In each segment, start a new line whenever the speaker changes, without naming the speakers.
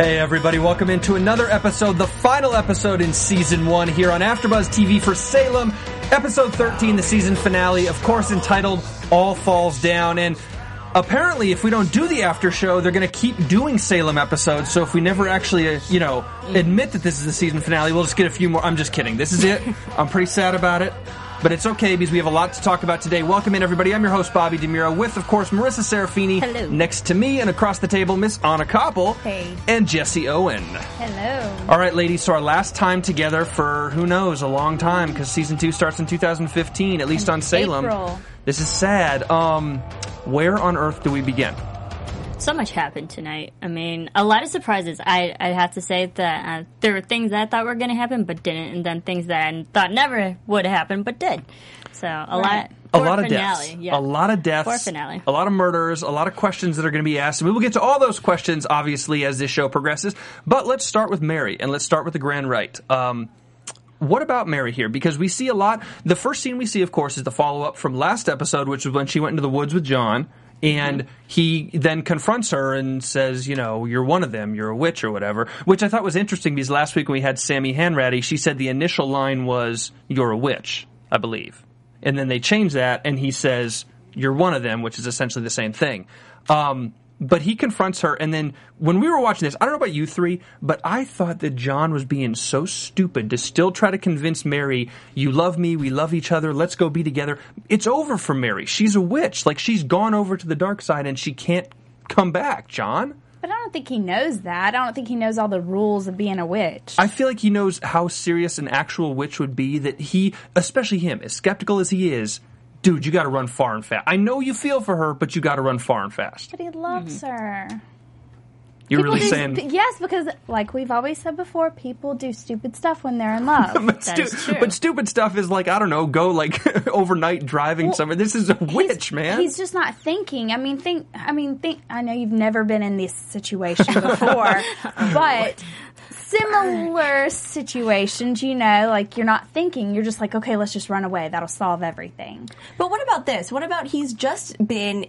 Hey everybody, welcome into another episode, the final episode in season one here on AfterBuzz TV for Salem, episode 13, the season finale, of course entitled All Falls Down. And apparently, if we don't do the after show, they're going to keep doing Salem episodes. So if we never actually, uh, you know, admit that this is the season finale, we'll just get a few more. I'm just kidding. This is it. I'm pretty sad about it. But it's okay because we have a lot to talk about today. Welcome in, everybody. I'm your host, Bobby DeMuro, with, of course, Marisa Serafini.
Hello.
Next to me and across the table, Miss Anna Koppel.
Hey.
And Jessie Owen.
Hello.
All right, ladies. So our last time together for who knows a long time because season two starts in 2015, at least on Salem.
April.
This is sad. Um, where on earth do we begin?
So much happened tonight. I mean, a lot of surprises. I I have to say that uh, there were things that I thought were going to happen but didn't, and then things that I thought never would happen but did. So a lot.
A lot of
finale,
deaths.
Yeah.
A lot of deaths.
Poor finale.
A lot of murders. A lot of questions that are going to be asked. And we will get to all those questions, obviously, as this show progresses. But let's start with Mary, and let's start with the grand rite. Um, what about Mary here? Because we see a lot. The first scene we see, of course, is the follow up from last episode, which was when she went into the woods with John. And he then confronts her and says, you know, you're one of them, you're a witch or whatever, which I thought was interesting because last week when we had Sammy Hanratty, she said the initial line was, you're a witch, I believe. And then they change that and he says, you're one of them, which is essentially the same thing. Um, but he confronts her, and then when we were watching this, I don't know about you three, but I thought that John was being so stupid to still try to convince Mary, you love me, we love each other, let's go be together. It's over for Mary. She's a witch. Like, she's gone over to the dark side and she can't come back, John.
But I don't think he knows that. I don't think he knows all the rules of being a witch.
I feel like he knows how serious an actual witch would be, that he, especially him, as skeptical as he is, dude, you gotta run far and fast. I know you feel for her, but you gotta run far and fast.
but he loves her.
You're
People
really
do
saying.
st- yes, because like we've always said before, people do stupid stuff when they're in love.
But, stu-
true.
but stupid stuff is like I don't know, go like overnight driving
Well,
somewhere. This is a witch,
he's,
man.
He's just not thinking. I mean, think. I mean, think. I know you've never been in this situation before, but similar situations, you know, like you're not thinking. You're just like, okay, let's just run away. That'll solve everything.
But what about this? What about he's just been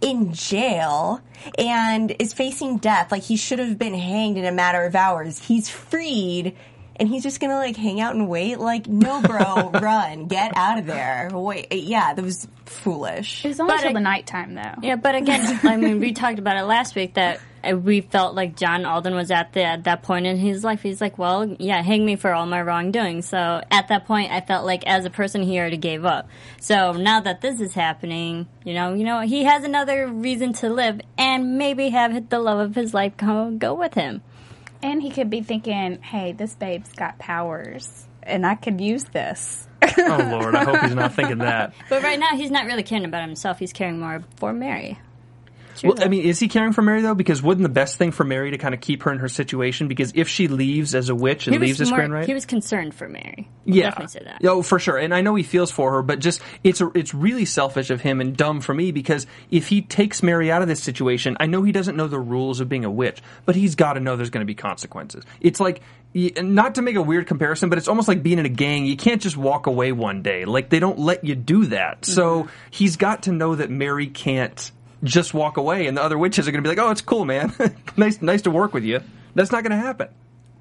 in jail and is facing death? Like he should have been hanged in a matter of hours. He's freed. And he's just gonna like hang out and wait? Like, no, bro, run, get out of there. Wait, yeah, that was foolish.
It was only
But
till
I-
the nighttime, though.
Yeah, but again, I mean, we talked about it last week that we felt like John Alden was at the at that point in his life. He's like, well, yeah, hang me for all my wrongdoing. So at that point, I felt like as a person, he already gave up. So now that this is happening, you know, you know, he has another reason to live and maybe have the love of his life go go with him.
And he could be thinking, hey, this babe's got powers, and I could use this.
oh Lord, I hope he's not thinking that.
But right now, he's not really caring about himself. He's caring more for Mary.
Well, I mean, is he caring for Mary though? Because wouldn't the best thing for Mary to kind of keep her in her situation? Because if she leaves as a witch and leaves this grand rite,
he was concerned for Mary.
yeah,
Definitely say that.
Oh, for sure. And I know he feels for her, but just it's a, it's really selfish of him and dumb for me because if he takes Mary out of this situation, I know he doesn't know the rules of being a witch, but he's got to know there's going to be consequences. It's like not to make a weird comparison, but it's almost like being in a gang. You can't just walk away one day. Like they don't let you do that. So mm-hmm. he's got to know that Mary can't just walk away, and the other witches are going to be like, "Oh, it's cool, man. nice, nice to work with you." That's not going to happen.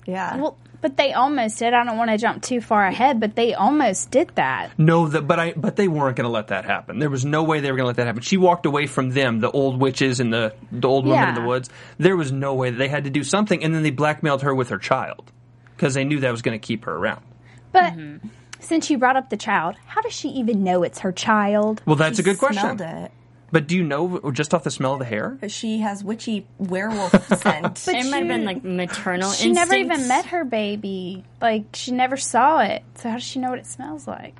Yeah.
Well, but they almost did. I don't want to jump too far ahead, but they almost did that.
No, the, but I but they weren't going to let that happen. There was no way they were going to let that happen. She walked away from them, the old witches and the the old woman in the woods. There was no way that they had to do something, and then they blackmailed her with her child because they knew that was going to keep her around.
But mm-hmm. since you brought up the child, how does she even know it's her child?
Well, that's a good question.
Smelled it.
But do you know just off the smell of the hair?
She has witchy werewolf scent.
But it might have been like maternal.
She never even met her baby. Like she never saw it. So how does she know what it smells like?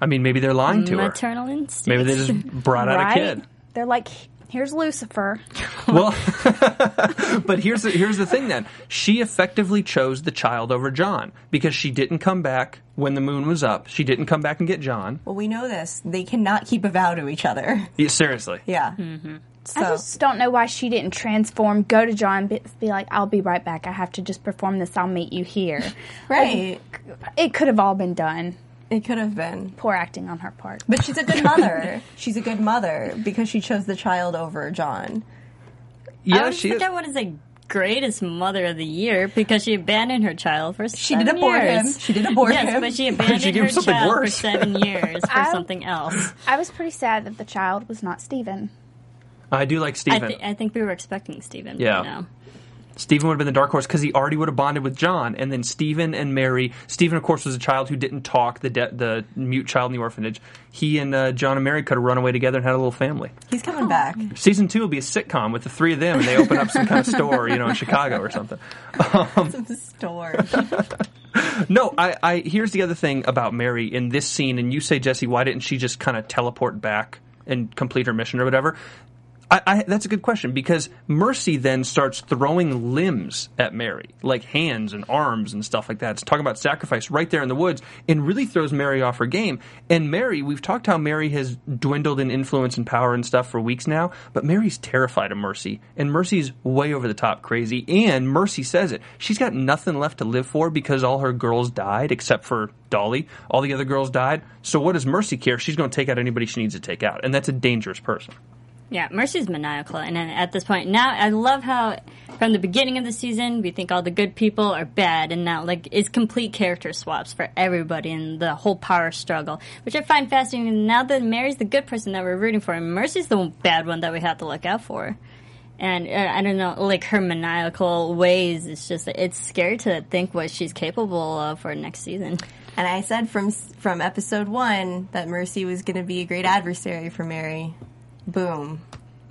I mean, maybe they're lying to her.
maternal instincts.
Maybe they just brought out
right?
a kid.
They're like, here's Lucifer.
Well, but here's the, here's the thing then. She effectively chose the child over John because she didn't come back when the moon was up. She didn't come back and get John.
well, we know this. They cannot keep a vow to each other.
Yeah, seriously.
Yeah. Mm-hmm. So,
I just don't know why she didn't transform, go to John, be, be like, I'll be right back. I have to just perform this. I'll meet you here.
right.
It could have all been done.
It could have been.
Poor acting on her part.
But she's a good mother. she's a good mother because she chose the child over John.
I
Yeah,
would
she is.
forget what is the greatest mother of the year because she abandoned her child for
She
seven
did abort
years.
him. She did abort
yes,
him.
Yes, but she abandoned
She
her child
worse.
for seven years for
I-
something else.
I was pretty sad that the child was not Stephen.
I do like
I,
Stephen.
th- I think we were expecting Stephen. but
Yeah.
No.
Stephen would have been the dark horse because he already would have bonded with John, and then Stephen and Mary. Stephen, of course, was a child who didn't talk, the de- the mute child in the orphanage. He and uh, John and Mary could have run away together and had a little family.
He's coming back.
Season two will be a sitcom with the three of them, and they open up some kind of store, you know, in Chicago or something.
Some store.
No, I, I here's the other thing about Mary in this scene, and you say, Jessie, why didn't she just kind of teleport back and complete her mission or whatever? I, I, that's a good question because Mercy then starts throwing limbs at Mary, like hands and arms and stuff like that. It's talking about sacrifice right there in the woods, and really throws Mary off her game. And Mary, we've talked how Mary has dwindled in influence and power and stuff for weeks now, but Mary's terrified of Mercy, and Mercy's way over the top crazy. And Mercy says it. She's got nothing left to live for because all her girls died, except for Dolly. All the other girls died. So what does Mercy care? She's going to take out anybody she needs to take out, and that's a dangerous person.
Yeah, Mercy's maniacal, and at this point now, I love how from the beginning of the season we think all the good people are bad, and now like it's complete character swaps for everybody and the whole power struggle, which I find fascinating. Now that Mary's the good person that we're rooting for, and Mercy's the bad one that we have to look out for. And uh, I don't know, like her maniacal ways. It's just it's scary to think what she's capable of for next season.
And I said from from episode one that Mercy was going to be a great adversary for Mary. Boom.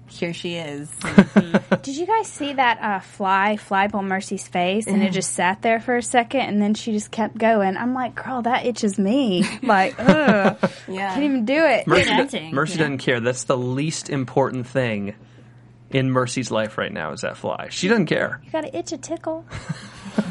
Here she is.
Did you guys see that uh, fly fly up on Mercy's face and it just sat there for a second and then she just kept going? I'm like, girl, that itches me. Like, ugh.
Yeah.
Can't even do it.
Mercy,
acting,
Mercy
yeah.
doesn't care. That's the least important thing in Mercy's life right now is that fly. She doesn't care.
You gotta itch a tickle.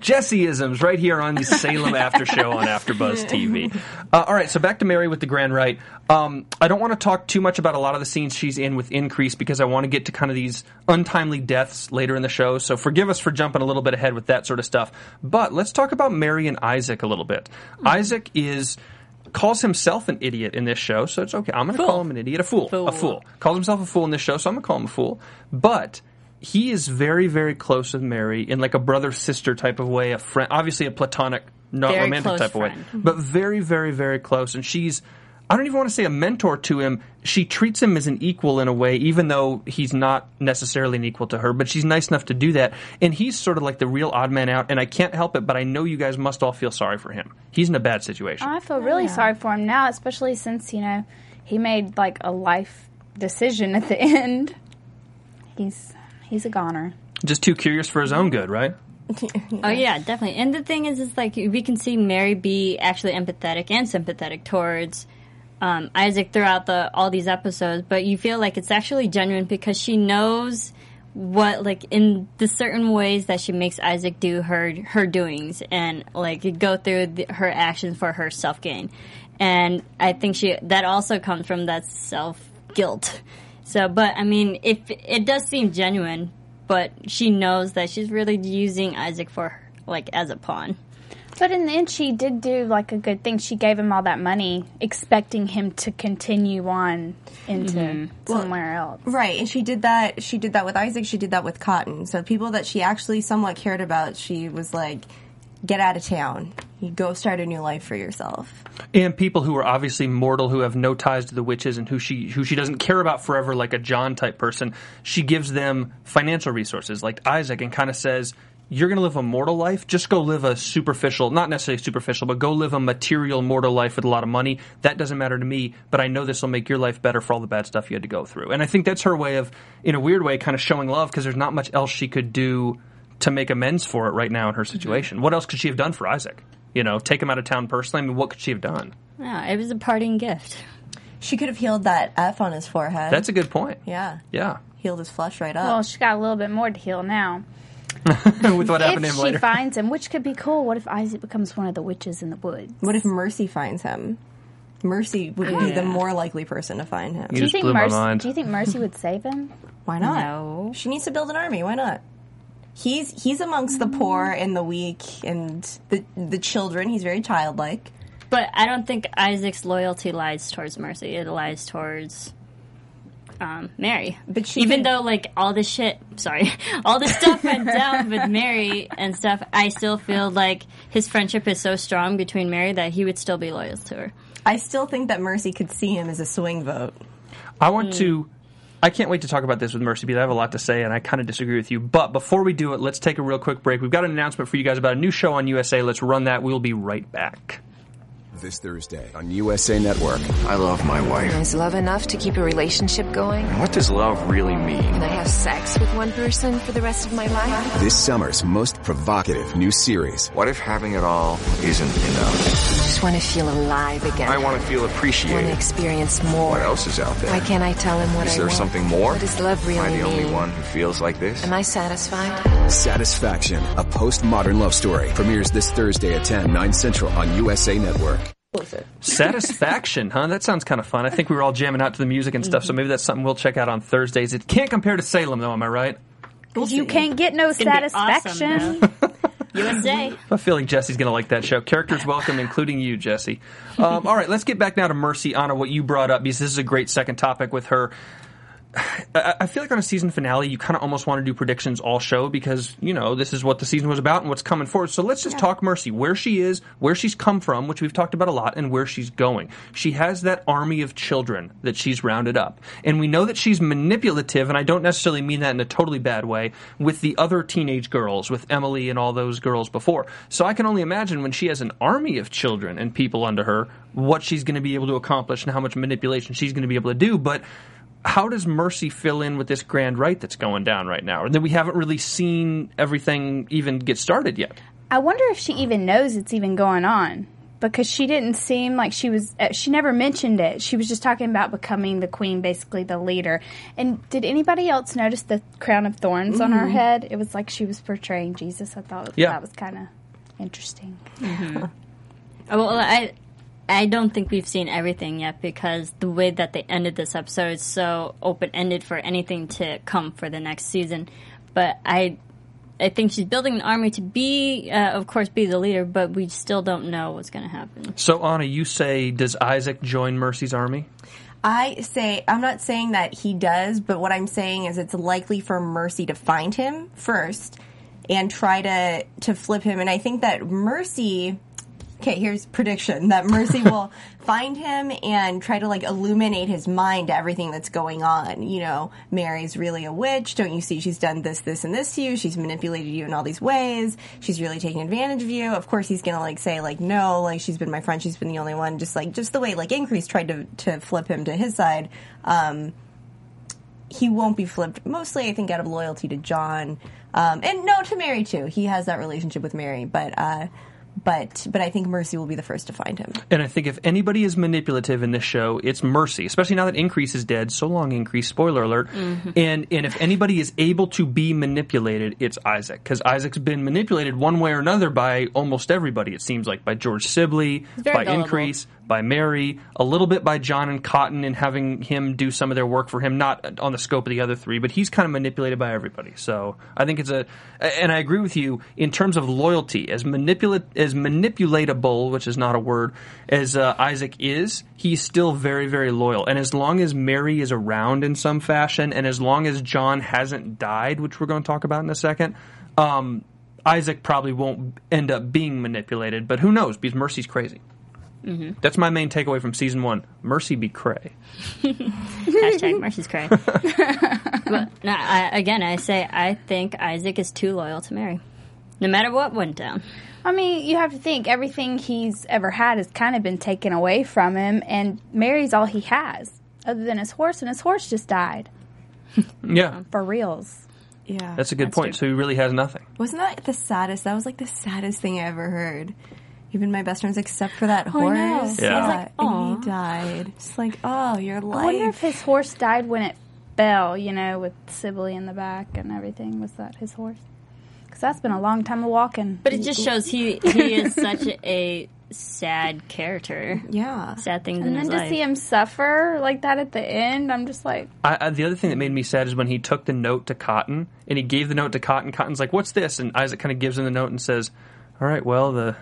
Jesseisms right here on the Salem After Show on AfterBuzz TV. Uh, all right, so back to Mary with the Grand Rite. Um, I don't want to talk too much about a lot of the scenes she's in with Increase because I want to get to kind of these untimely deaths later in the show. So forgive us for jumping a little bit ahead with that sort of stuff. But let's talk about Mary and Isaac a little bit. Isaac is calls himself an idiot in this show, so it's okay. I'm going to call him an idiot, a fool, a
Fool.
fool. Calls himself a fool in this show, so I'm going to call him a fool. But he is very, very close with Mary in like a brother sister type of way, a friend, obviously a platonic, not
Very
romantic type of way, but very, very, very close. And she's, I don't even want to say a mentor to him. She treats him as an equal in a way, even though he's not necessarily an equal to her, but she's nice enough to do that. And he's sort of like the real odd man out, and I can't help it, but I know you guys must all feel sorry for him. He's in a bad situation.
I feel really sorry for him now, especially since, you know, he made like a life decision at the end. He's he's a goner.
Just too curious for his own good, right?
Oh yeah, definitely. And the thing is, is like we can see Mary be actually empathetic and sympathetic towards um, Isaac throughout the all these episodes, but you feel like it's actually genuine because she knows what like in the certain ways that she makes Isaac do her her doings and like go through the, her actions for her self gain, and I think she that also comes from that self guilt. So, but I mean, if it does seem genuine, but she knows that she's really using Isaac for like as a pawn.
But in the end, she did do like a good thing. She gave him all that money, expecting him to continue on into mm-hmm. somewhere else.
Right, and she did that. She did that with Isaac. She did that with Cotton. So people that she actually somewhat cared about, she was like, "Get out of town. You go start a new life for yourself."
and people who are obviously mortal who have no ties to the witches and who she who she doesn't care about forever like a John type person she gives them financial resources like Isaac and kind of says you're going to live a mortal life. Just go live a superficial, not necessarily superficial, but go live a material mortal life with a lot of money. That doesn't matter to me, but I know this will make your life better for all the bad stuff you had to go through. And I think that's her way of, in a weird way, kind of showing love because there's not much else she could do to make amends for it right now in her mm-hmm. situation. What else could she have done for Isaac? You know, take him out of town personally. I mean, what could she have done?
Yeah, it was a parting gift.
She could have healed that F on his forehead.
That's a good point.
yeah.
Yeah.
Healed his flesh right up.
Well, she got a little bit more to heal now.
with what happened to
if
him
she finds him, which could be cool. What if Isaac becomes one of the witches in the woods?
what if Mercy finds him? Mercy would be the more likely person to find him.
You
Do you
just
think
blew my
Mercy?
mind.
Do you think Mercy would save him?
Why not?
No.
She needs to build an army. Why not? He's he's amongst the poor mm. and the weak and the the children. He's very childlike.
But I don't think Isaac's loyalty lies towards Mercy. It lies towards um, Mary.
But she
even
could-
though like all this shit, sorry, all this stuff went down with Mary and stuff, I still feel like his friendship is so strong between Mary that he would still be loyal to her.
I still think that Mercy could see him as a swing vote.
I want to. I can't wait to talk about this with Mercy because I have a lot to say and I kind of disagree with you. But before we do it, let's take a real quick break. We've got an announcement for you guys about a new show on USA. Let's run that. We'll be right back.
This Thursday on USA Network.
I love my wife.
Is love enough to keep a relationship going?
What does love really mean?
Can I have sex with one person for the rest of my life?
This summer's most provocative new series.
What if having it all isn't enough?
I just want to feel alive again.
I want to feel appreciated.
I want to
appreciated.
experience more.
What else is out there?
Why can't I tell him what
Is
I want?
Is there
want?
something more?
What does love really mean?
Am I the
mean?
only one who feels like this?
Am I satisfied?
Satisfaction, a postmodern love story, premieres this Thursday at 10, 9 Central on USA Network.
Satisfaction, huh? That sounds kind of fun. I think we were all jamming out to the music and stuff, so maybe that's something we'll check out on Thursdays. It can't compare to Salem, though, am I right?
you can't get no
gonna be
satisfaction.
awesome, USA.
I have a feeling Jessie's going to like that show. Characters welcome, including you, Jesse. Um, all right, let's get back now to Mercy, Anna, what you brought up, because this is a great second topic with her. I I feel like on a season finale, you kind of almost want to do predictions all show because, you know, this is what the season was about and what's coming forward. So let's just talk Mercy, where she is, where she's come from, which we've talked about a lot, and where she's going. She has that army of children that she's rounded up. And we know that she's manipulative, and I don't necessarily mean that in a totally bad way, with the other teenage girls, with Emily and all those girls before. So I can only imagine when she has an army of children and people under her, what she's going to be able to accomplish and how much manipulation she's going to be able to do. But how does Mercy fill in with this grand rite that's going down right now? And then we haven't really seen everything even get started yet.
I wonder if she even knows it's even going on because she didn't seem like she was. Uh, she never mentioned it. She was just talking about becoming the queen, basically the leader. And did anybody else notice the crown of thorns on her head? It was like she was portraying Jesus. I thought
Yeah.
that was kind of interesting.
Oh, Well, I I don't think we've seen everything yet because the way that they ended this episode is so open ended for anything to come for the next season. But I I think she's building an army to be, uh, of course, be the leader. But we still don't know what's going to happen.
So, Anna, you say, does Isaac join Mercy's army?
I say I'm not saying that he does, but what I'm saying is it's likely for Mercy to find him first and try to to flip him. And I think that Mercy. Okay, here's prediction that Mercy will find him and try to like illuminate his mind to everything that's going on. You know, Mary's really a witch. Don't you see she's done this, this, and this to you? She's manipulated you in all these ways. She's really taking advantage of you. Of course, he's gonna like say like no, like she's been my friend. She's been the only one. Just like just the way like Increase tried to to flip him to his side. Um, he won't be flipped. Mostly, I think, out of loyalty to John, um, and no, to Mary too. He has that relationship with Mary, but uh, but but I think Mercy will be the first to find him.
And I think if anybody is manipulative in this show, it's Mercy, especially now that Increase is dead. So long, Increase. Spoiler alert. Mm-hmm. And and if anybody is able to be manipulated, it's Isaac, because Isaac's been manipulated one way or another by almost everybody. It seems like by George Sibley,
very
by
gullible.
Increase, by Mary, a little bit by John and Cotton, and having him do some of their work for him, not on the scope of the other three, but he's kind of manipulated by everybody. So I think it's a, and I agree with you in terms of loyalty, as manipulate as manipulatable, which is not a word, as uh, Isaac is, he's still very very loyal. And as long as Mary is around in some fashion, and as long as John hasn't died, which we're going to talk about in a second. Um, Isaac probably won't end up being manipulated, but who knows? Because Mercy's crazy. Mm-hmm. That's my main takeaway from season one. Mercy be cray.
Hashtag Mercy's cry. but no, I, again, I say I think Isaac is too loyal to Mary. No matter what went down.
I mean, you have to think everything he's ever had has kind of been taken away from him, and Mary's all he has, other than his horse, and his horse just died
Yeah,
for reals.
Yeah.
that's a good
That's
point.
true.
So he really has nothing.
Wasn't that the saddest? That was like the saddest thing I ever heard. Even my best friends, except for that
Oh, I know.
horse.
Yeah. I was
like,
and he died. It's like, oh, your life.
I wonder if his horse died when it fell, you know, with Sibley in the back and everything. Was that his horse? Because that's been a long time of walking.
But it just shows he he is such a sad character.
Yeah.
Sad things in
and then to
life.
see him suffer like that at the end, I'm just like,
I, I, the other thing that made me sad is when he took the note to Cotton and he gave the note to Cotton. Cotton's like, "What's this?" And Isaac kind of gives him the note and says, "All right, well the."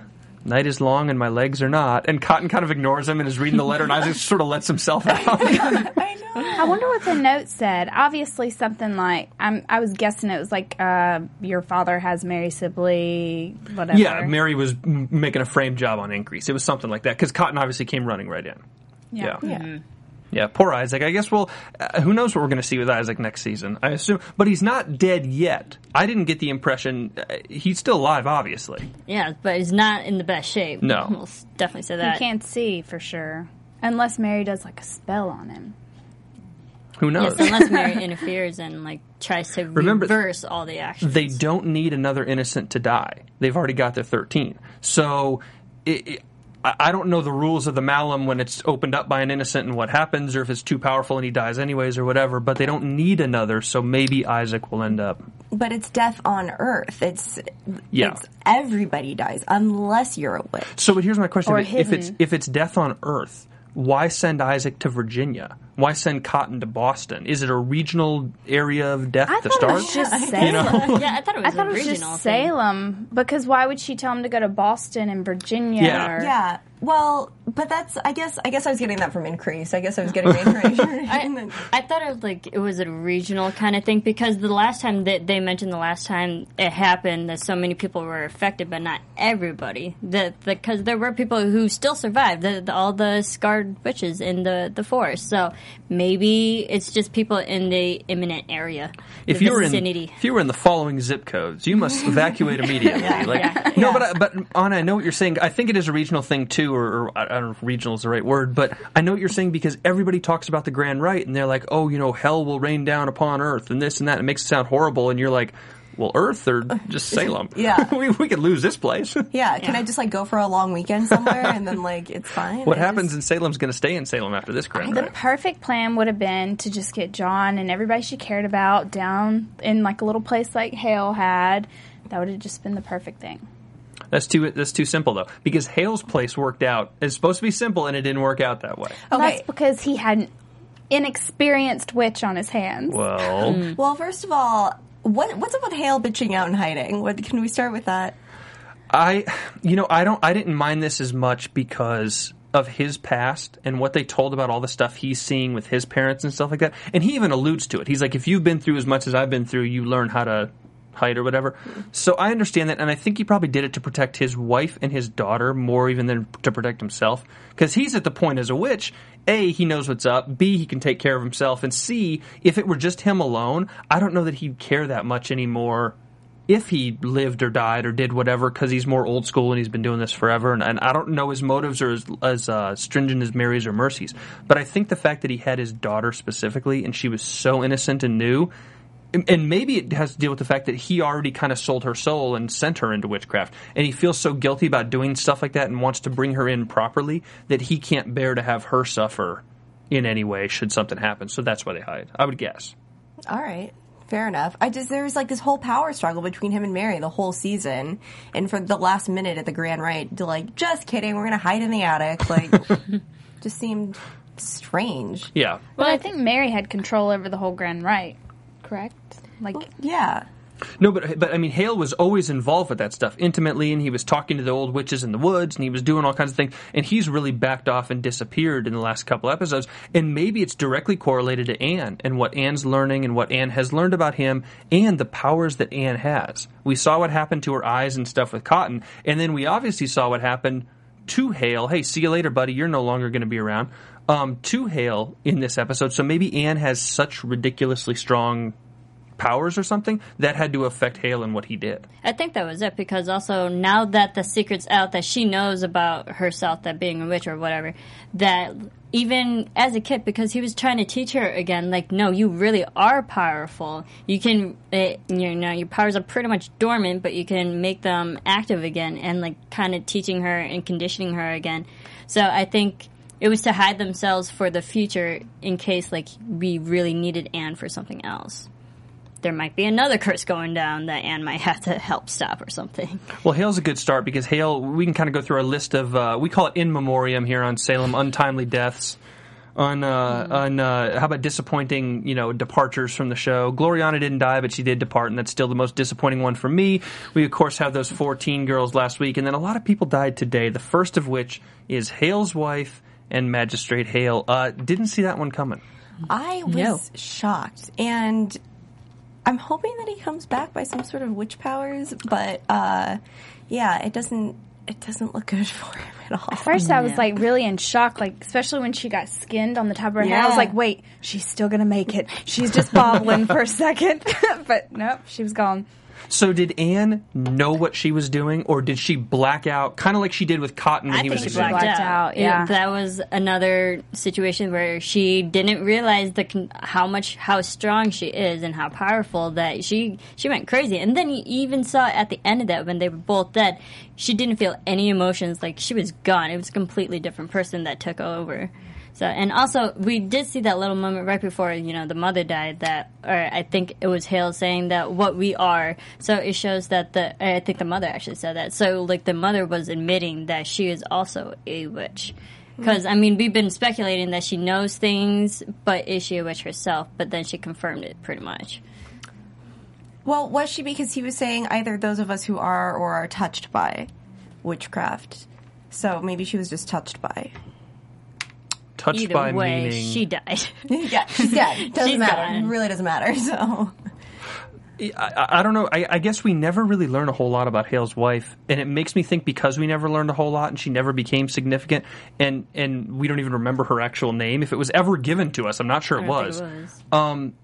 Night is long and my legs are not. And Cotton kind of ignores him and is reading the letter, and Isaac sort of lets himself out.
I know. I wonder what the note said. Obviously, something like I'm. I was guessing it was like uh, your father has Mary Sibley, whatever.
yeah, Mary was m- making a frame job on Increase. It was something like that because Cotton obviously came running right in.
Yeah.
Yeah. Yeah, poor Isaac. I guess we'll. Uh, who knows what we're going to see with Isaac next season? I assume, but he's not dead yet. I didn't get the impression uh, he's still alive. Obviously,
yeah, but he's not in the best shape.
No.
We'll definitely say
You
that.
can't see for sure unless Mary does like a spell on him.
who knows?
Yes, unless Mary interferes and like tries to
Remember-
reverse all the actions.
they don't need another innocent to die. They've already got their 13. So it, it, I I don't know the rules of the Malum when it's opened up by an innocent and what happens, or if it's too powerful and he dies anyways, or whatever. But they don't need another, so maybe Isaac will end up.
But it's death on Earth. It's
Yeah.
It's everybody dies unless you're a witch.
So, but here's my question: if it's if it's death on Earth, why send Isaac to Virginia? Why send Cotton to Boston? Is it a regional area of death
I
to
thought
start?
it was just Salem.
you know,
yeah, I thought it
I
was
thought
a
it was
regional
just
thing.
Salem because why would she tell him to go to Boston and Virginia?
Yeah.
or-
Yeah. Well, but that's. I guess. I guess I was getting that from increase. I guess I was getting the information.
I, I thought it was like it was a regional kind of thing because the last time that they mentioned the last time it happened that so many people were affected, but not everybody. That because there were people who still survived, the, the, all the scarred witches in the the forest. So maybe it's just people in the imminent area,
if you were in if you were in the following zip codes, you must evacuate immediately. like,
yeah,
no, but I, but Anna, I know what you're saying. I think it is a regional thing too, or, or I don't know if regional is the right word, but I know what you're saying because everybody talks about the grand rite, and they're like, oh, you know, hell will rain down upon earth, and this and that. It makes it sound horrible, and you're like. Well, Earth or uh, just Salem?
Yeah.
we, we could lose this place.
yeah. Can I just like go for a long weekend somewhere and then like it's fine?
what
I
happens
just-
in Salem's going to stay in Salem after this grand
The
right.
perfect plan would have been to just get John and everybody she cared about down in like a little place like Hale had. That would have just been the perfect thing.
That's too that's too simple though, because Hale's place worked out. It's supposed to be simple, and it didn't work out that way.
Okay.
That's because he had an inexperienced witch on his hands.
Well, mm.
Well, first of all, what what's up with Hale bitching out and hiding? What can we start with that?
I, you know, I don't, I didn't mind this as much because of his past and what they told about all the stuff he's seeing with his parents and stuff like that. And he even alludes to it. He's like, if you've been through as much as I've been through, you learn how to hide or whatever. So I understand that, and I think he probably did it to protect his wife and his daughter more even than to protect himself. Because he's at the point as a witch. A, he knows what's up. B, he can take care of himself. And C, if it were just him alone, I don't know that he'd care that much anymore if he lived or died or did whatever because he's more old school and he's been doing this forever and, and i don't know his motives are as, as uh, stringent as mary's or mercy's but i think the fact that he had his daughter specifically and she was so innocent and new and- and maybe it has to deal with the fact that he already kind of sold her soul and sent her into witchcraft and he feels so guilty about doing stuff like that and wants to bring her in properly that he can't bear to have her suffer in any way should something happen so that's why they hide i would guess
All right. Fair enough. I just there was like this whole power struggle between him and Mary the whole season, and for the last minute at the grand rite to like, just kidding, we're gonna hide in the attic, like, just seemed strange.
yeah
But I think Mary had control over the whole grand rite, correct? Like,
Yeah.
No, but but I mean, Hale was always involved with that stuff intimately, and he was talking to the old witches in the woods, and he was doing all kinds of things. And he's really backed off and disappeared in the last couple episodes. And maybe it's directly correlated to Anne and what Anne's learning and what Anne has learned about him and the powers that Anne has. We saw what happened to her eyes and stuff with Cotton, and then we obviously saw what happened to Hale. Hey, see you later, buddy. You're no longer going to be around. Um, to Hale in this episode. So maybe Anne has such ridiculously strong powers or something, that had to affect Hale and what he did.
I think that was it because also now that the secret's out that she knows about herself, that being a witch or whatever, that even as a kid, because he was trying to teach her again, like, no, you really are powerful. You can, it, you know, your powers are pretty much dormant, but you can make them active again, and like kind of teaching her and conditioning her again. So I think it was to hide themselves for the future in case like we really needed Anne for something else. There might be another curse going down that Anne might have to help stop or something.
Well, Hale's a good start because Hale, we can kind of go through a list of, uh, we call it in memoriam here on Salem, untimely deaths. On, uh, on uh, how about disappointing, you know, departures from the show? Gloriana didn't die, but she did depart, and that's still the most disappointing one for me. We, of course, have those 14 girls last week, and then a lot of people died today, the first of which is Hale's wife and Magistrate Hale. Uh, didn't see that one coming.
I was
No.
shocked, and I'm hoping that he comes back by some sort of witch powers. But uh, yeah, it doesn't. It doesn't look good for him at all.
At first, I was like really in shock, like especially when she got skinned on the top of her head. I was like, "Wait, she's still gonna make it." She's just bobbling for a second, but nope, she was gone.
So did Anne know what she was doing, or did she black out, kind of like she did with Cotton when
I
he
think
was
she
a kid?
blacked,
Blacked
out.
out, yeah.
that was another situation where she didn't realize the con- how much how strong she is and how powerful that she she went crazy. And then you even saw at the end of that when they were both dead, she didn't feel any emotions. Like she was gone. It was a completely different person that took over. So and also we did see that little moment right before you know the mother died. That or I think it was Hale saying that what we are. So it shows that the I think the mother actually said that. So like the mother was admitting that she is also a witch. Mm-hmm. Because I mean, we've been speculating that she knows things, but is she a witch herself? But then she confirmed it pretty much.
Well, was she because he was saying either those of us who are or are touched by witchcraft. So maybe she was just touched by.
Touched
Either
by
way,
meaning.
she died.
yeah, she's dead. Doesn't
She's
matter.
gone.
It really doesn't matter. So
I, I I don't know. I, I guess we never really learn a whole lot about Hale's wife, and it makes me think because we never learned a whole lot, and she never became significant, and and we don't even remember her actual name. If it was ever given to us, I'm not sure
I
it
don't
was.
think it was.
Um,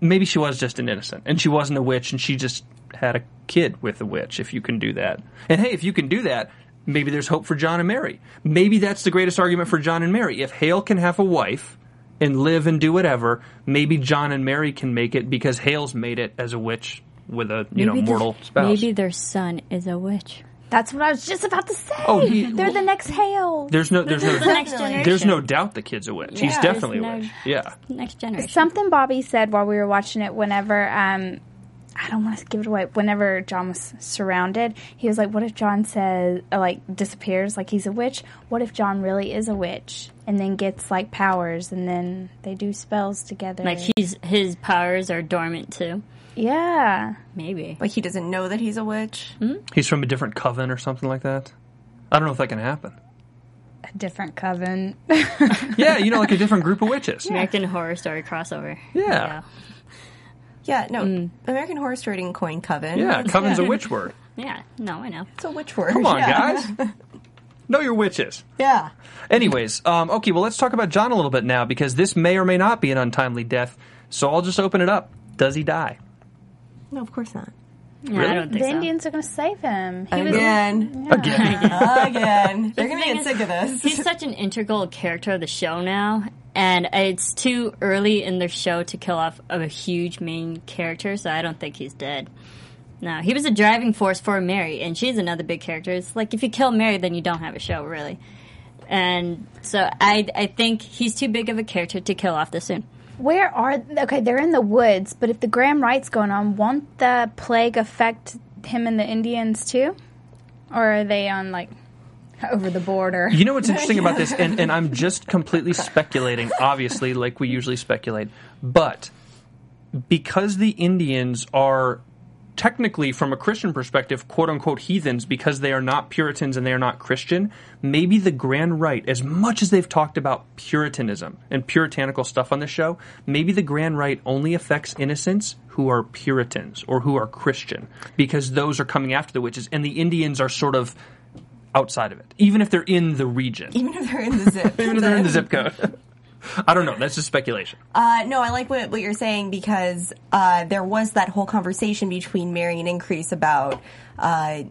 maybe she was just an innocent, and she wasn't a witch, and she just had a kid with a witch. If you can do that, and hey, if you can do that, maybe there's hope for John and Mary. Maybe that's the greatest argument for John and Mary. If Hale can have a wife and live and do whatever, maybe John and Mary can make it because Hale's made it as a witch with a you know
Maybe the-
mortal spouse.
Maybe their son is a witch.
That's what I was just about to say.
Oh, he-
They're the next Hale.
There's no, there's no,
the next generation.
there's no doubt the kid's a witch. He's
Yeah,
definitely a witch.
no-
Yeah.
Next generation.
Something Bobby said while we were watching it, whenever um, I don't want to give it away. Whenever John was surrounded, he was like, "What if John says uh, like disappears, like he's a witch? What if John really is a witch and then gets like powers and then they do spells together?
like he's his powers are dormant too.
yeah,
Maybe.
like he doesn't know that he's a witch.
He's from a different coven or something like that. I don't know if that can happen.
a different coven.
Yeah, you know, like a different group of witches.
American Horror Story crossover.
Yeah.
Yeah, no. American Horror Story didn't coin coven.
Yeah,
It's-
coven's a witch word.
Yeah. No, I know.
It's a witch word.
Come on,
yeah.
guys. Know your witches.
Yeah.
Anyways, um, okay, well, let's talk about John a little bit now because this may or may not be an untimely death. So I'll just open it up. Does he die?
No, of course not.
No,
Really?
I don't think
the
so.
Indians are going to save him. He was
Again.
Again.
Again. They're going to get
is,
sick of this.
He's such an integral character of the show now, and it's too early in the show to kill off a huge main character, so I don't think he's dead. No, he was a driving force for Mary, and she's another big character. It's like if you kill Mary, then you don't have a show, really. And so I, I think he's too big of a character to kill off this soon.
Where are okay? They're in the woods, but if the Grand Rite's going on, won't the plague affect him and the Indians too, or are they on like over the border?
You know what's interesting about this, and, and I'm just completely speculating, obviously, like we usually speculate, but because the Indians are technically, from a Christian perspective, quote unquote heathens, because they are not Puritans and they are not Christian, maybe the Grand Rite, as much as they've talked about Puritanism and puritanical stuff on the show, maybe the Grand Rite only affects innocents who are Puritans or who are Christian, because those are coming after the witches, and the Indians are sort of outside of it, even if they're in the region,
Even if they're in the zip.
even if they're in the zip code. I don't know. That's just speculation.
Uh, no, I like what, what you're saying because uh, there was that whole conversation between Mary and Increase about, uh,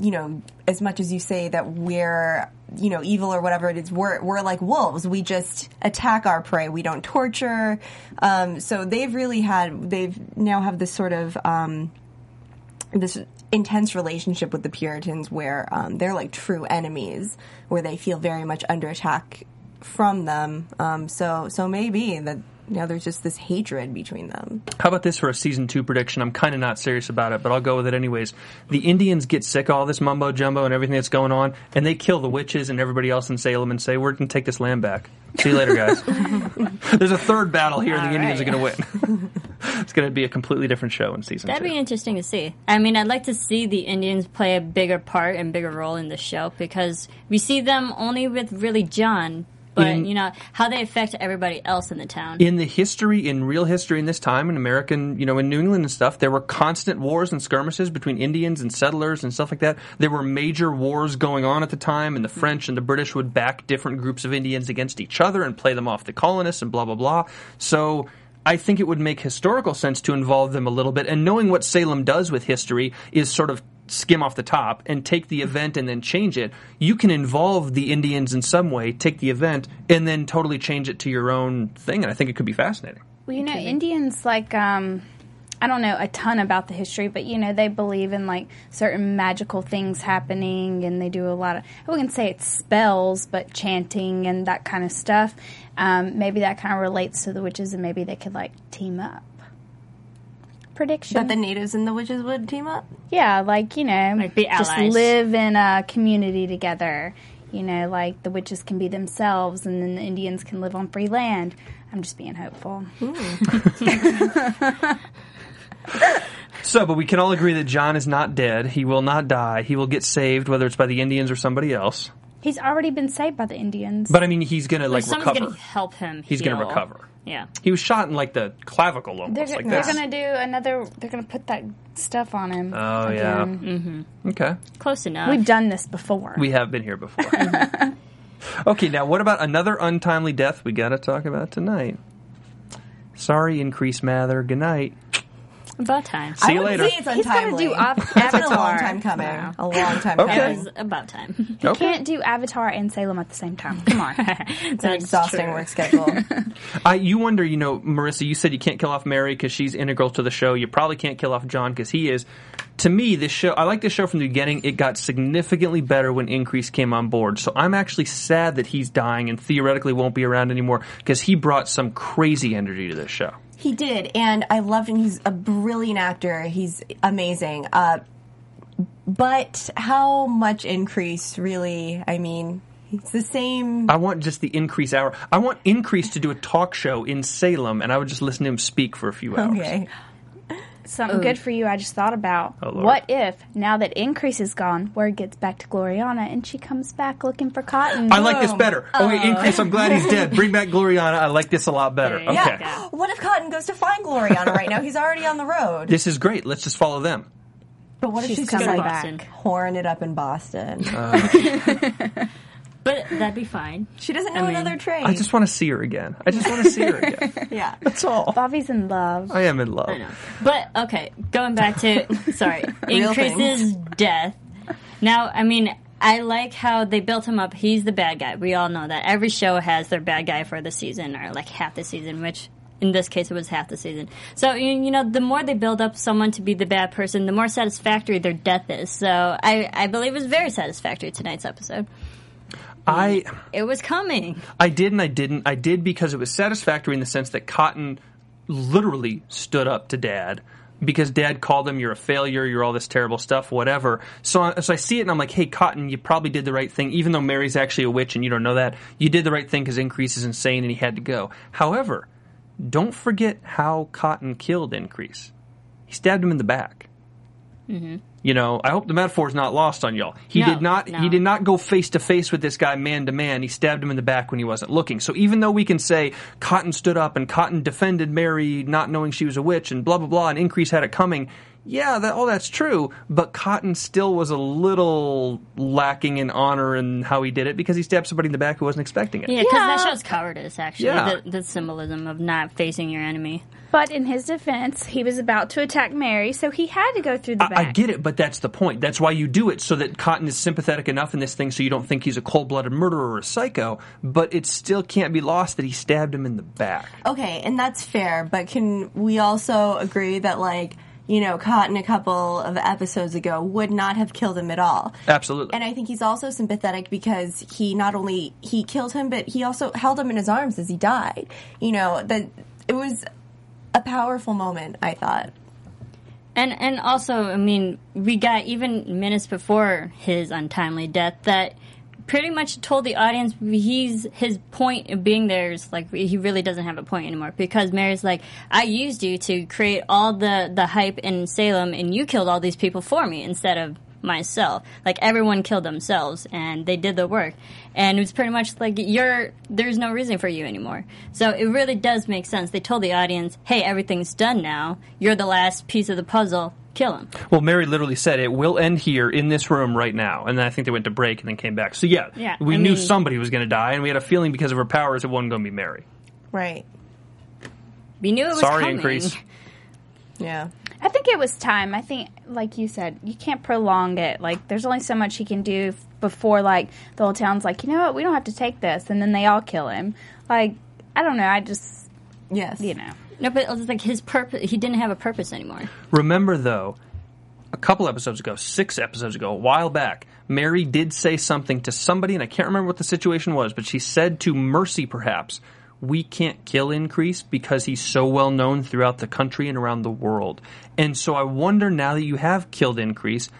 you know, as much as you say that we're, you know, evil or whatever it is, we're, we're like wolves. We just attack our prey. We don't torture. Um, so they've really had, they've now have this sort of, um, this intense relationship with the Puritans where um, they're like true enemies, where they feel very much under attack from them. Um, so so maybe that you know there's just this hatred between them.
How about this for a season two prediction? I'm kind of not serious about it, but I'll go with it anyways. The Indians get sick of all this mumbo jumbo and everything that's going on, and they kill the witches and everybody else in Salem and say, "We're going to take this land back." See you later, guys. There's a third battle here, and the
All
Indians
right.
are going to win. it's going to be a completely different show in season
That'd
two.
be interesting to see. I mean, I'd like to see the Indians play a bigger part and bigger role in the show because we see them only with really John, but
In-
you know how they affect everybody else in the town.
in the history, in real history, in this time, in American, you know, in New England and stuff, there were constant wars and skirmishes between Indians and settlers and stuff like that. There were major wars going on at the time, and the mm-hmm. French and the British would back different groups of Indians against each other and play them off the colonists and blah blah blah. So. I think it would make historical sense to involve them a little bit, and knowing what Salem does with history is sort of skim off the top and take the event and then change it. You can involve the Indians in some way, take the event, and then totally change it to your own thing, and I think it could be fascinating.
Well, you know, Indians like um I don't know a ton about the history, but you know, they believe in like certain magical things happening and they do a lot of I wouldn't say it's spells, but chanting and that kind of stuff. Um, maybe that kind of relates to the witches and maybe they could like team up. Prediction.
That the natives and the witches would team up.
yeah, like, you know,
Like be
just live in a community together. You know, like the witches can be themselves and then the Indians can live on free land. I'm just being hopeful.
So, but we can all agree that John is not dead. He will not die. He will get saved, whether it's by the Indians or somebody else.
He's already been saved by the Indians.
But I mean, he's gonna like
Someone's
recover.
gonna help him.
He's gonna recover.
Yeah.
He was shot in like the clavicle almost
They're,
like
they're gonna do another. They're gonna put that stuff on him.
Oh, yeah.
again. Mm-hmm.
Okay,
Close enough.
We've done this before.
we have been here before. okay, now what about another untimely death we got to talk about tonight? Sorry, Increase Mather. Good night.
About time.
See
I
you
would
later.
say it's
He's gonna do Av-
It's been a long time coming.
Wow.
A long time
Okay.
It
coming.
was about time.
You
Okay.
can't do Avatar and Salem at the same time. Come on.
It's an exhausting work schedule.
I, you wonder, you know, Marisa, you said you can't kill off Mary because she's integral to the show. You probably can't kill off John because he is. To me, this show, I like this show from the beginning. It got significantly better when Increase came on board. So I'm actually sad that he's dying and theoretically won't be around anymore because he brought some crazy energy to this show.
He did, and I loved him. He's a brilliant actor. He's amazing. Uh, but how much increase, really? I mean, it's the same.
I want just the Increase hour. I want Increase to do a talk show in Salem and I would just listen to him speak for a few hours.
Okay.
Something good for you. I just thought about.
Oh,
what if now that Increase is gone, word gets back to Gloriana and she comes back looking for Cotton?
I like this better. Oh, okay, Increase, I'm glad he's dead. Bring back Gloriana. I like this a lot better. Okay.
Yeah. What if Cotton goes to find Gloriana right now? He's already on the road.
This is great. Let's just follow them.
But what if
She's
she's just
coming
like
back.
whoring it up in Boston? Uh.
But that'd be fine.
she doesn't know
I mean,
another trade.
I just want to see her again. I just want to see her again.
yeah.
That's all.
Bobby's in love.
I am in love.
I know. But okay, going back to sorry,
Real
increases death. Now, I mean, I like how they built him up. He's the bad guy. We all know that. Every show has their bad guy for the season or like half the season, which in this case it was half the season. So you, you know, the more they build up someone to be the bad person, the more satisfactory their death is. So I I believe it was very satisfactory tonight's episode.
I
It was coming.
I did and I didn't. I did because it was satisfactory in the sense that Cotton literally stood up to Dad because Dad called him, "You're a failure. You're all this terrible stuff, whatever." So, I- so I see it and I'm like, "Hey, Cotton, you probably did the right thing, even though Mary's actually a witch and you don't know that. You did the right thing because Increase is insane and he had to go." However, don't forget how Cotton killed Increase. He stabbed him in the back. Mm-hmm. You know, I hope the metaphor is not lost on y'all. He
No,
did not.
no.
He did not go face to face with this guy man to man. He stabbed him in the back when he wasn't looking. So even though we can say Cotton stood up and Cotton defended Mary, not knowing she was a witch, and blah blah blah, and Increase had it coming, yeah, that, all that's true, but Cotton still was a little lacking in honor in how he did it because he stabbed somebody in the back who wasn't expecting it.
Yeah, because that shows cowardice, actually.
Yeah.
The, the symbolism of not facing your enemy.
But in his defense, he was about to attack Mary, so he had to go through the
I,
back.
I get it, but that's the point. That's why you do it so that Cotton is sympathetic enough in this thing so you don't think he's a cold blooded murderer or a psycho, but it still can't be lost that he stabbed him in the back.
Okay, and that's fair, but can we also agree that, like, you know, Cotton a couple of episodes ago would not have killed him at all?
Absolutely.
And I think he's also sympathetic because he not only he killed him, but he also held him in his arms as he died. You know that it was a powerful moment. I thought.
And and also, I mean, we got even minutes before his untimely death that pretty much told the audience he's his point of being there is like he really doesn't have a point anymore because Mary's like I used you to create all the the hype in Salem and you killed all these people for me instead of myself like everyone killed themselves and they did the work and it was pretty much like you're there's no reason for you anymore so it really does make sense they told the audience hey everything's done now you're the last piece of the puzzle kill him
Well, Mary literally said it will end here in this room right now, and then I think they went to break and then came back. So yeah,
Yeah,
we
I
knew
mean-
somebody was going to die, and we had a feeling because of her powers it wasn't going to be Mary.
Right.
we knew it was
Sorry,
coming.
increase.
Yeah.
I think it was time. I think, like you said, you can't prolong it. Like, there's only so much he can do before, like, the whole town's like, you know what, we don't have to take this, and then they all kill him. Like, I don't know. I just,
Yes.
you know.
no but it was like his purpose he didn't have a purpose anymore
Remember though, a couple episodes ago, six episodes ago, a while back, Mary did say something to somebody, and I can't remember what the situation was, but she said to Mercy, perhaps, we can't kill Increase because he's so well known throughout the country and around the world. And so I wonder now that you have killed Increase,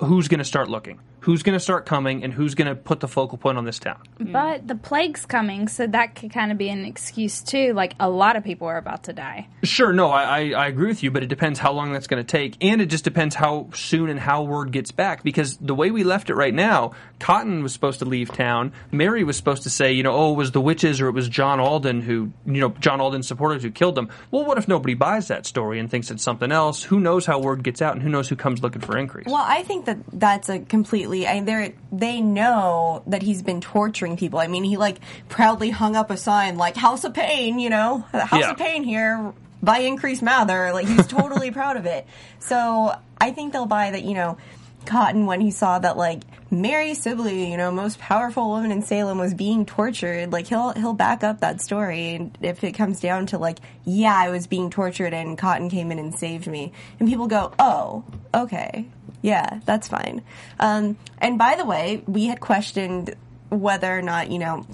who's going to start looking? Who's going to start coming, and who's going to put the focal point on this town? Mm.
But the plague's coming, so that could kind of be an excuse, too. Like, a lot of people are about to die.
Sure, no, I, I, I agree with you, but it depends how long that's going to take, and it just depends how soon and how word gets back. Because the way we left it right now, Cotton was supposed to leave town. Mary was supposed to say, you know, oh, it was the witches or it was John Alden who, you know, John Alden's supporters who killed them. Well, what if nobody buys that story and thinks it's something else? Who knows how word gets out, and who knows who comes looking for increase?
Well, I think that that's a completely. I, they they know that he's been torturing people. I mean, he like proudly hung up a sign like "House of Pain," you know, "House
Yeah.
of Pain" here by Increase Mather. Like he's totally proud of it. So I think they'll buy that. You know, Cotton when he saw that like Mary Sibley, you know, most powerful woman in Salem, was being tortured. Like he'll he'll back up that story, and if it comes down to like, yeah, I was being tortured, and Cotton came in and saved me, and people go, oh, okay, yeah, that's fine. Um, and by the way, we had questioned whether or not you know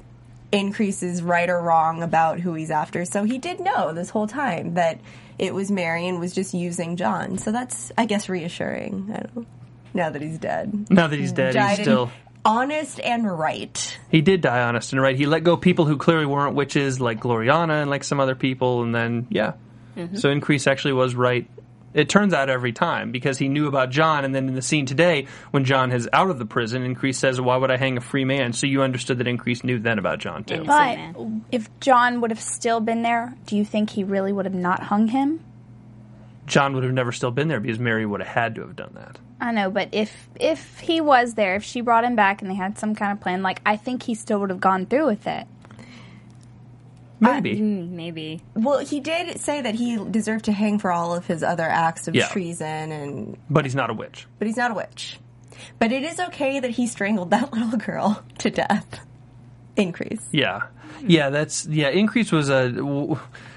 Increase is right or wrong about who he's after. So he did know this whole time that it was Mary and was just using John. So that's, I guess, reassuring. I don't. Now that he's dead.
now that he's dead,
Died
he's still.
honest and right.
He did die honest and right. He let go people who clearly weren't witches, like Gloriana and like some other people, and then yeah. So Increase actually was right. It turns out every time because he knew about John, and then in the scene today, when John is out of the prison, Increase says, "Why would I hang a free man?" So you understood that Increase knew then about John too.
But if John would have still been there, do you think he really would have not hung him?
John would have never still been there because Mary would have had to have done that.
I know, but if if he was there, if she brought him back and they had some kind of plan, like I think he still would have gone through with it.
Maybe.
Mm, maybe
Well, he did say that he deserved to hang for all of his other acts of
Yeah.
treason, and
but he's not a witch.
but he's not a witch. But it is okay that he strangled that little girl to death. Increase.
Yeah, yeah. That's yeah. Increase was a.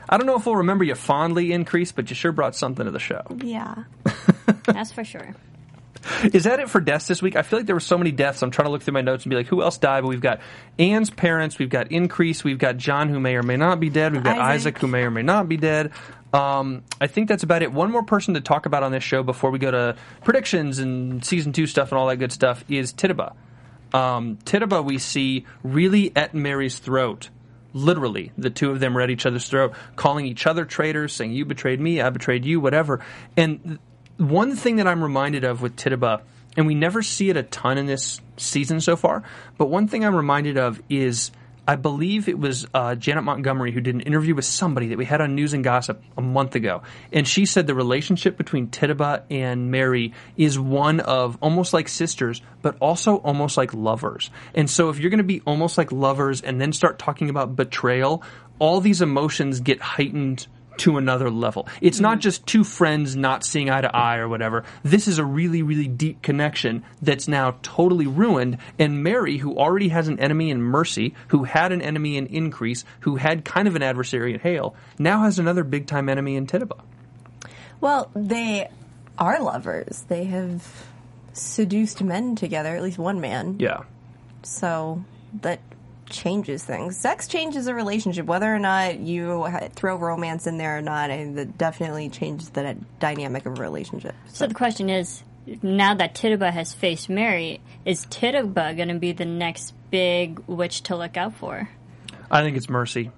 I don't know if we'll remember you fondly, Increase, but you sure brought something to the show.
Yeah.
that's for sure
Is that it for deaths this week? I feel like there were so many deaths. I'm trying to look through my notes and be like, who else died? But we've got Anne's parents, we've got Increase, we've got John, who may or may not be dead, we've got Isaac,
Isaac.
who may or may not be dead. Um, I think that's about it. One more person to talk about on this show before we go to predictions and season two stuff and all that good stuff is Tituba. Um, Tituba, we see really at Mary's throat. Literally, the two of them were at each other's throat, calling each other traitors, saying, You betrayed me, I betrayed you, whatever. And one thing that I'm reminded of with Tituba, and we never see it a ton in this season so far, but one thing I'm reminded of is I believe it was uh, Janet Montgomery who did an interview with somebody that we had on News and Gossip a month ago, and she said the relationship between Tituba and Mary is one of almost like sisters, but also almost like lovers. And so, if you're going to be almost like lovers and then start talking about betrayal, all these emotions get heightened to another level. It's not mm-hmm. just two friends not seeing eye to eye or whatever. This is a really, really deep connection that's now totally ruined. And Mary, who already has an enemy in Mercy, who had an enemy in Increase, who had kind of an adversary in Hale, now has another big time enemy in Tituba.
Well, they are lovers. They have seduced men together, at least one man.
Yeah.
So that changes things. Sex changes a relationship, whether or not you throw romance in there or not. And that definitely changes the dynamic of a relationship.
So the question is, now that Tituba has faced Mary, is Tituba going to be the next big witch to look out for?
I think it's Mercy.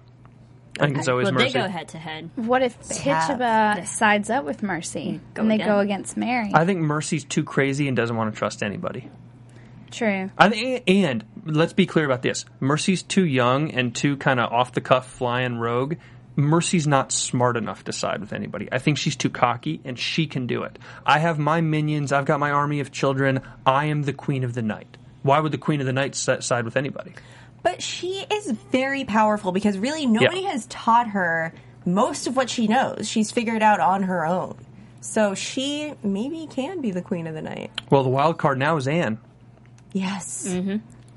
I think it's always
well,
Mercy.
they go head to head.
What if
have.
Tituba sides up with Mercy
Go
and they
again.
go against Mary?
I think Mercy's too crazy and doesn't want to trust anybody.
True.
I think, and let's be clear about this: Mercy's too young and too kind of off the cuff, flying rogue. Mercy's not smart enough to side with anybody. I think she's too cocky, and she can do it. I have my minions. I've got my army of children. I am the queen of the night. Why would the queen of the night si- side with anybody?
But she is very powerful because really nobody
Yeah.
has taught her most of what she knows. She's figured out on her own. So she maybe can be the queen of the night.
Well, the wild card now is Anne.
Yes.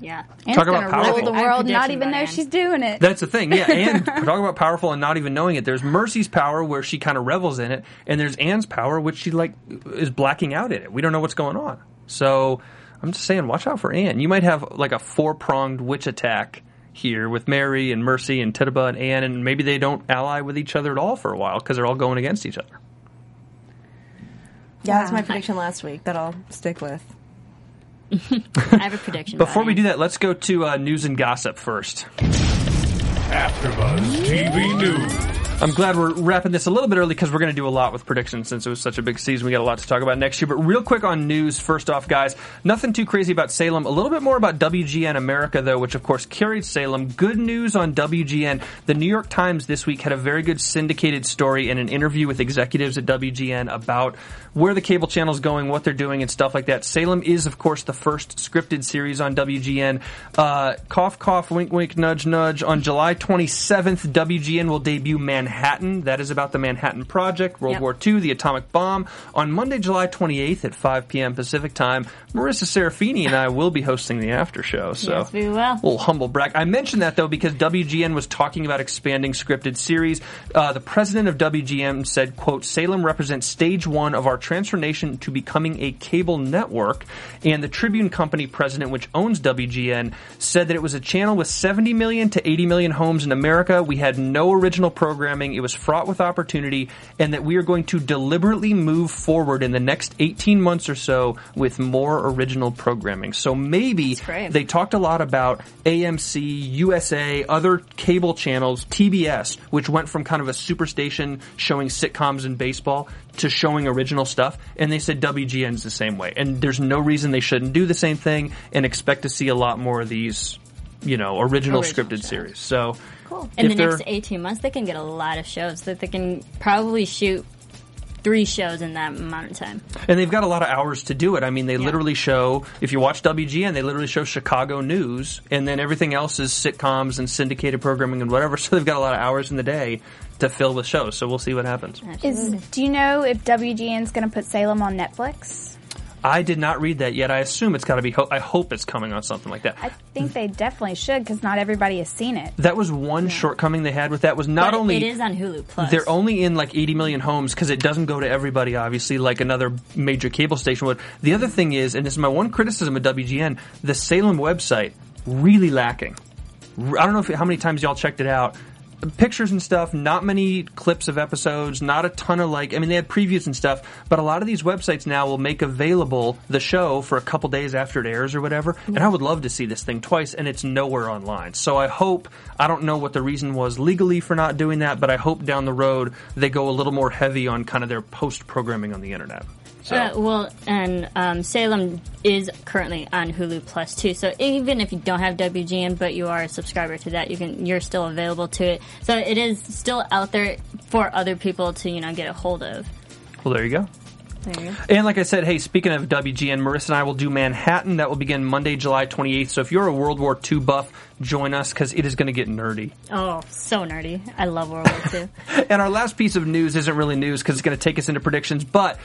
Yeah.
Anne's
Talk about
gonna
powerful.
rule the world, and not even know
Anne.
she's doing it.
That's the thing, yeah. And talking about powerful and not even knowing it. There's Mercy's power where she kind of revels in it, and there's Anne's power which she like is blacking out in it. We don't know what's going on. So I'm just saying, watch out for Anne. You might have like a four pronged witch attack here with Mary and Mercy and Tituba and Anne, and maybe they don't ally with each other at all for a while because they're all going against each other.
Yeah, that's my prediction last week that I'll stick with.
I have a prediction.
Before we do that, let's go to uh, news and gossip first.
AfterBuzz TV News.
I'm glad we're wrapping this a little bit early because we're going to do a lot with predictions since it was such a big season. We got a lot to talk about next year. But real quick on news, first off, guys, nothing too crazy about Salem. A little bit more about WGN America, though, which of course carried Salem. Good news on WGN. The New York Times this week had a very good syndicated story and an interview with executives at WGN about where the cable channel's going, what they're doing, and stuff like that. Salem is, of course, the first scripted series on WGN. Uh, cough, cough, wink, wink, nudge, nudge. On July 27th, WGN will debut Manhattan. That is about the Manhattan Project, World
Yep.
War II, the atomic bomb. On Monday, July 28th at 5 p.m. Pacific time, Marisa Serafini and I will be hosting the after show. So
Yes, we will.
a little humble brag. I mentioned that though because WGN was talking about expanding scripted series. Uh, the president of WGN said, "quote Salem represents stage one of our transformation to becoming a cable network." And the Tribune Company president, which owns WGN, said that it was a channel with 70 million to 80 million homes in America. We had no original programming. It was fraught with opportunity, and that we are going to deliberately move forward in the next 18 months or so with more original programming. So maybe they talked a lot about AMC, USA, other cable channels, TBS, which went from kind of a superstation showing sitcoms and baseball to showing original stuff. And they said WGN's the same way. And there's no reason they shouldn't do the same thing and expect to see a lot more of these, you know, original,
Original
scripted
shows.
series. So
in
if
the next 18 months, they can get a lot of shows that they can probably shoot three shows in that amount of time.
And they've got a lot of hours to do it. I mean, they literally show, if you watch WGN, they literally show Chicago news, and then everything else is sitcoms and syndicated programming and whatever. So they've got a lot of hours in the day to fill with shows. So we'll see what happens.
Is do you know if WGN's going to put Salem on Netflix?
I did not read that yet. I assume it's got to be, ho- I hope it's coming on something like that.
I think they definitely should because not everybody has seen it.
That was one shortcoming they had with that was not
But
only
it is on Hulu Plus.
They're only in like 80 million homes because it doesn't go to everybody, obviously, like another major cable station would. The other thing is, and this is my one criticism of WGN, the Salem website really lacking. I don't know if, how many times y'all checked it out. Pictures and stuff, not many clips of episodes, not a ton of like, I mean, they had previews and stuff, but a lot of these websites now will make available the show for a couple days after it airs or whatever. And I would love to see this thing twice, and it's nowhere online. So I hope, I don't know what the reason was legally for not doing that, but I hope down the road they go a little more heavy on kind of their post programming on the internet. So
Uh, well, and um, Salem is currently on Hulu Plus too. So even if you don't have WGN, but you are a subscriber to that, you can you're still available to it. So it is still out there for other people to you know get a hold of.
well, there you go.
There you go.
And like I said, hey, speaking of WGN, Marisa and I will do Manhattan. That will begin Monday, July 28th. So if you're a World War II buff, join us because it is going to get nerdy.
Oh, so nerdy! I love World War II.
And our last piece of news isn't really news because it's going to take us into predictions, but.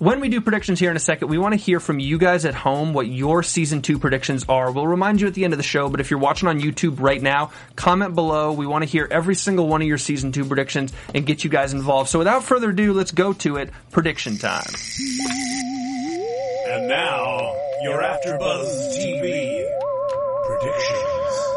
When we do predictions here in a second, we want to hear from you guys at home what your season two predictions are. We'll remind you at the end of the show, but if you're watching on YouTube right now, comment below. We want to hear every single one of your season two predictions and get you guys involved. So without further ado, let's go to it. Prediction time.
And now, your AfterBuzz TV predictions.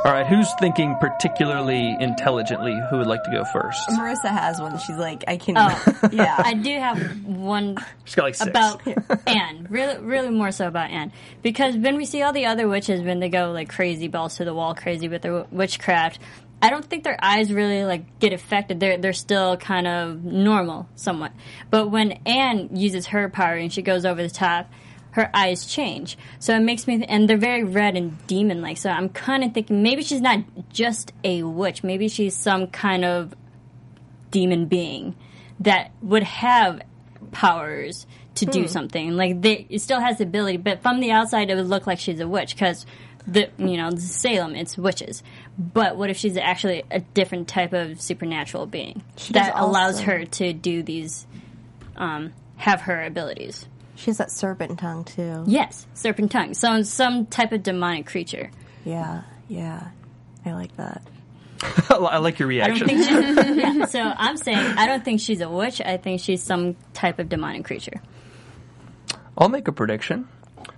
All right, who's thinking particularly intelligently? Who would like to go first?
Marisa has one. She's like, I can.
Oh,
yeah.
I do have one
She's got like six.
about Anne. Really, really more so about Anne. Because when we see all the other witches, when they go like crazy, balls to the wall, crazy with their witchcraft, I don't think their eyes really like get affected. They're they're still kind of normal, somewhat. But when Anne uses her power and she goes over the top, her eyes change. So it makes me, th- and they're very red and demon like. So I'm kind of thinking maybe she's not just a witch. Maybe she's some kind of demon being that would have powers to do something. Like they, it still has the ability, but from the outside, it would look like she's a witch because the you know Salem, it's witches. But what if she's actually a different type of supernatural being that
does
allows her to do these, um, have her abilities?
She has that serpent tongue too.
Yes, serpent tongue. So some type of demonic creature.
Yeah, yeah. I like that.
I like your
I don't
reaction.
think she's, yeah, so I'm saying I don't think she's a witch. I think she's some type of demonic creature.
I'll make a prediction.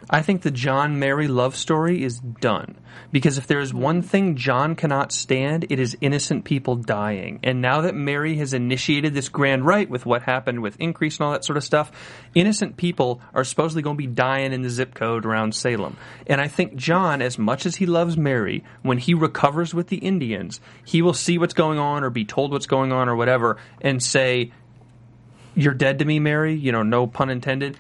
I think the John Mary love story is done. Because if there is one thing John cannot stand, it is innocent people dying. And now that Mary has initiated this grand rite with what happened with increase and all that sort of stuff, innocent people are supposedly going to be dying in the zip code around Salem. And I think John, as much as he loves Mary, when he recovers with the Indians, he will see what's going on or be told what's going on or whatever and say, you're dead to me, Mary. You know, no pun intended.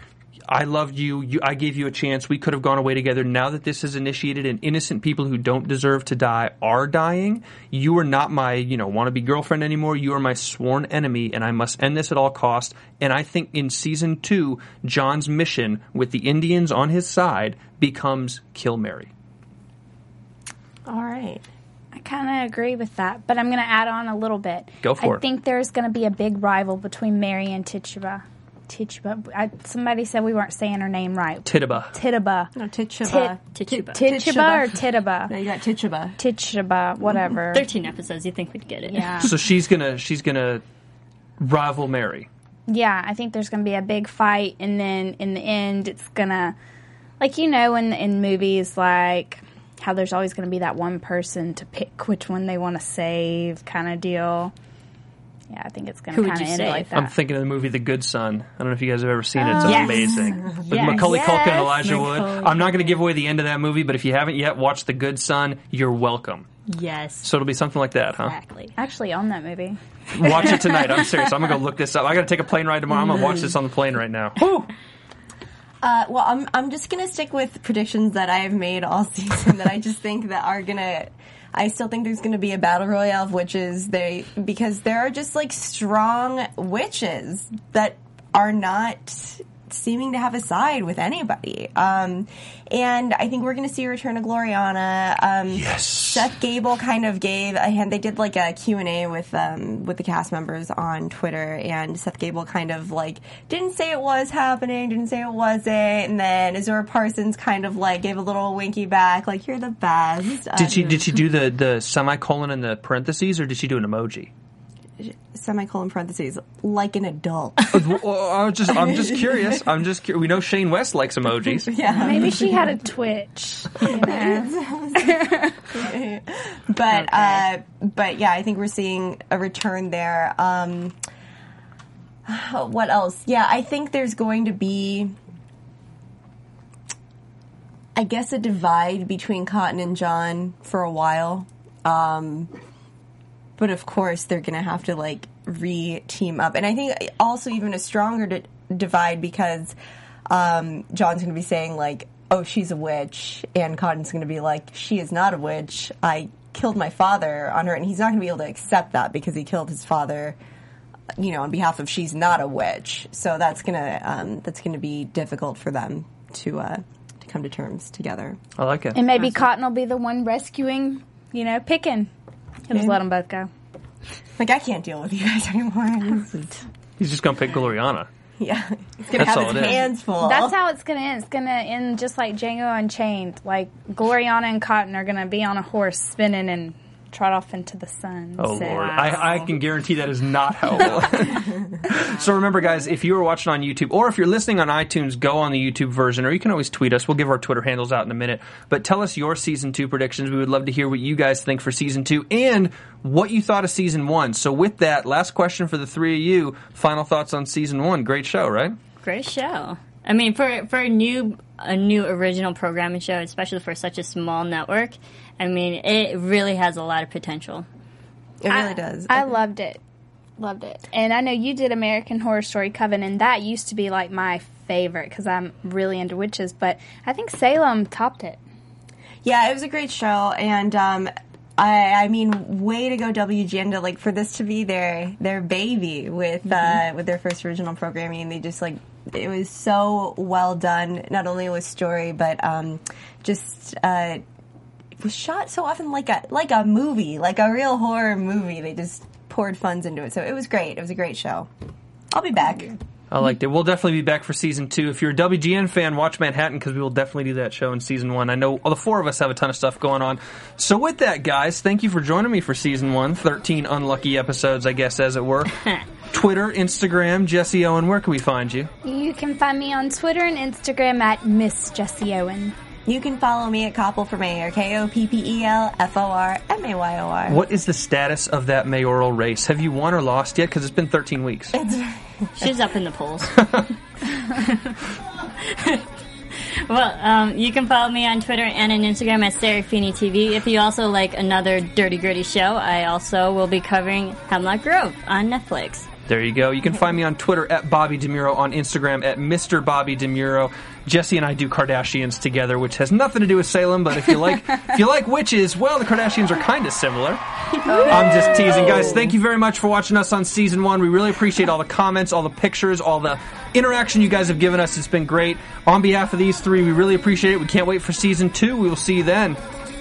I loved you. you. I gave you a chance. We could have gone away together. Now that this is initiated and innocent people who don't deserve to die are dying, you are not my, you know, wannabe girlfriend anymore. You are my sworn enemy, and I must end this at all costs. And I think in season two, John's mission with the Indians on his side becomes kill Mary.
All right.
I kind of agree with that, but I'm going to add on a little bit.
Go for
I
it.
think there's going to be a big rival between Mary and Tituba. Tituba. I, somebody said we weren't saying her name right.
Tituba.
Tituba.
No, Tituba.
Tituba.
Tituba or Tituba?
No, you got Tituba.
Tituba, whatever. Mm-hmm.
13 episodes, you think we'd get it.
Yeah.
So she's gonna she's gonna rival Mary.
Yeah, I think there's going to be a big fight, and then in the end, it's gonna, like you know, in in movies, like how there's always going to be that one person to pick which one they want to save, kind of deal. Yeah, I think it's going to
would
kind of end it like that.
I'm thinking of the movie The Good Son. I don't know if you guys have ever seen it. It's
Oh. Yes.
amazing. With
Yes.
Macaulay Culkin and
Yes.
Elijah Wood. I'm not going to give away the end of that movie, but if you haven't yet watched The Good Son, you're welcome.
Yes.
So it'll be something like that, huh?
Exactly.
Actually on that movie.
Watch it tonight. I'm serious. I'm going to go look this up. I got to take a plane ride tomorrow. I'm going to watch this on the plane right now.
Uh, well, I'm I'm just gonna stick with predictions that I have made all season that I just think that are gonna. I still think there's gonna be a battle royale of witches. They because there are just like strong witches that are not seeming to have a side with anybody. Um, and I think we're going to see a return of Gloriana. Um,
Yes.
Seth Gabel kind of gave a hand. They did like a Q and A with um, with the cast members on Twitter, and Seth Gabel kind of like didn't say it was happening, didn't say it wasn't, and then Azure Parsons kind of like gave a little winky back, like you're the best.
Did she did she do the, the semicolon and the parentheses, or did she do an emoji?
Semicolon parentheses like an adult?
I was just I'm just curious. I'm just curious. We know Shane West likes emojis.
yeah.
Maybe she had a Twitch. You know?
but uh, but yeah, I think we're seeing a return there. Um, what else? Yeah, I think there's going to be, I guess, a divide between Cotton and John for a while. Um, but of course, they're going to have to like re team up, and I think also even a stronger di- divide because um, John's going to be saying like, "Oh, she's a witch," and Cotton's going to be like, "She is not a witch. I killed my father on her," and he's not going to be able to accept that because he killed his father. You know, on behalf of she's not a witch, so that's gonna um, that's gonna be difficult for them to uh, to come to terms together.
I like it.
And maybe Cotton will be the one rescuing, you know, Pickin. He'll just let them both go.
Like I can't deal with you guys anymore. Ah, this is-
He's just gonna pick Gloriana.
yeah, he's gonna
That's
have
all
his
it is.
hands full.
That's how it's gonna end. It's gonna end just like Django Unchained. Like Gloriana and Cotton are gonna be on a horse spinning and trot off into the sun.
Oh
So-
lord, I, I can guarantee that is not how it will. so remember, guys, if you are watching on YouTube or if you're listening on iTunes, go on the YouTube version, or you can always tweet us. We'll give our Twitter handles out in a minute. But tell us your season two predictions. We would love to hear what you guys think for season two and what you thought of season one. So with that, last question for the three of you. Final thoughts on season one. Great show, right?
Great show. I mean, for for a new a new original programming show, especially for such a small network, I mean, it really has a lot of potential.
it really does.
I loved it. Loved it. And I know you did American Horror Story Coven, and that used to be like my favorite because I'm really into witches. But I think Salem topped it.
Yeah, it was a great show, and um, I, I mean, way to go, WGN, to like for this to be their their baby with uh, with their first original programming. They just like it was so well done, not only with story, but um, just. Uh, it was shot so often like a like a movie, like a real horror movie. They just poured funds into it, so it was great. It was a great show. I'll be back.
I liked it. We'll definitely be back for season two. If you're a WGN fan, watch Manhattan because we will definitely do that show in season one. I know all the four of us have a ton of stuff going on. So with that, guys, thank you for joining me for season one. 13 unlucky episodes, I guess, as it were. Twitter, Instagram, Jessie Owen, where can we find you?
You can find me on Twitter and Instagram at Miss Jessie Owen.
You can follow me at Koppel for Mayor, K O P P E L F O R M A Y O R.
What is the status of that mayoral race? Have you won or lost yet? Because it's been 13 weeks.
She's up in the polls. well, um, you can follow me on Twitter and on Instagram at Serafini TV. If you also like another dirty gritty show, I also will be covering Hemlock Grove on Netflix.
There you go. You can find me on Twitter at Bobby DeMuro, on Instagram at Mr. Bobby DeMuro. Jessie and I do Kardashians together, which has nothing to do with Salem, but if you like if you like witches, well, the Kardashians are kind of similar. I'm just teasing, guys. Thank you very much for watching us on season one. We really appreciate all the comments, all the pictures, all the interaction you guys have given us. It's been great. On behalf of these three, we really appreciate it. We can't wait for season two. We will see you then.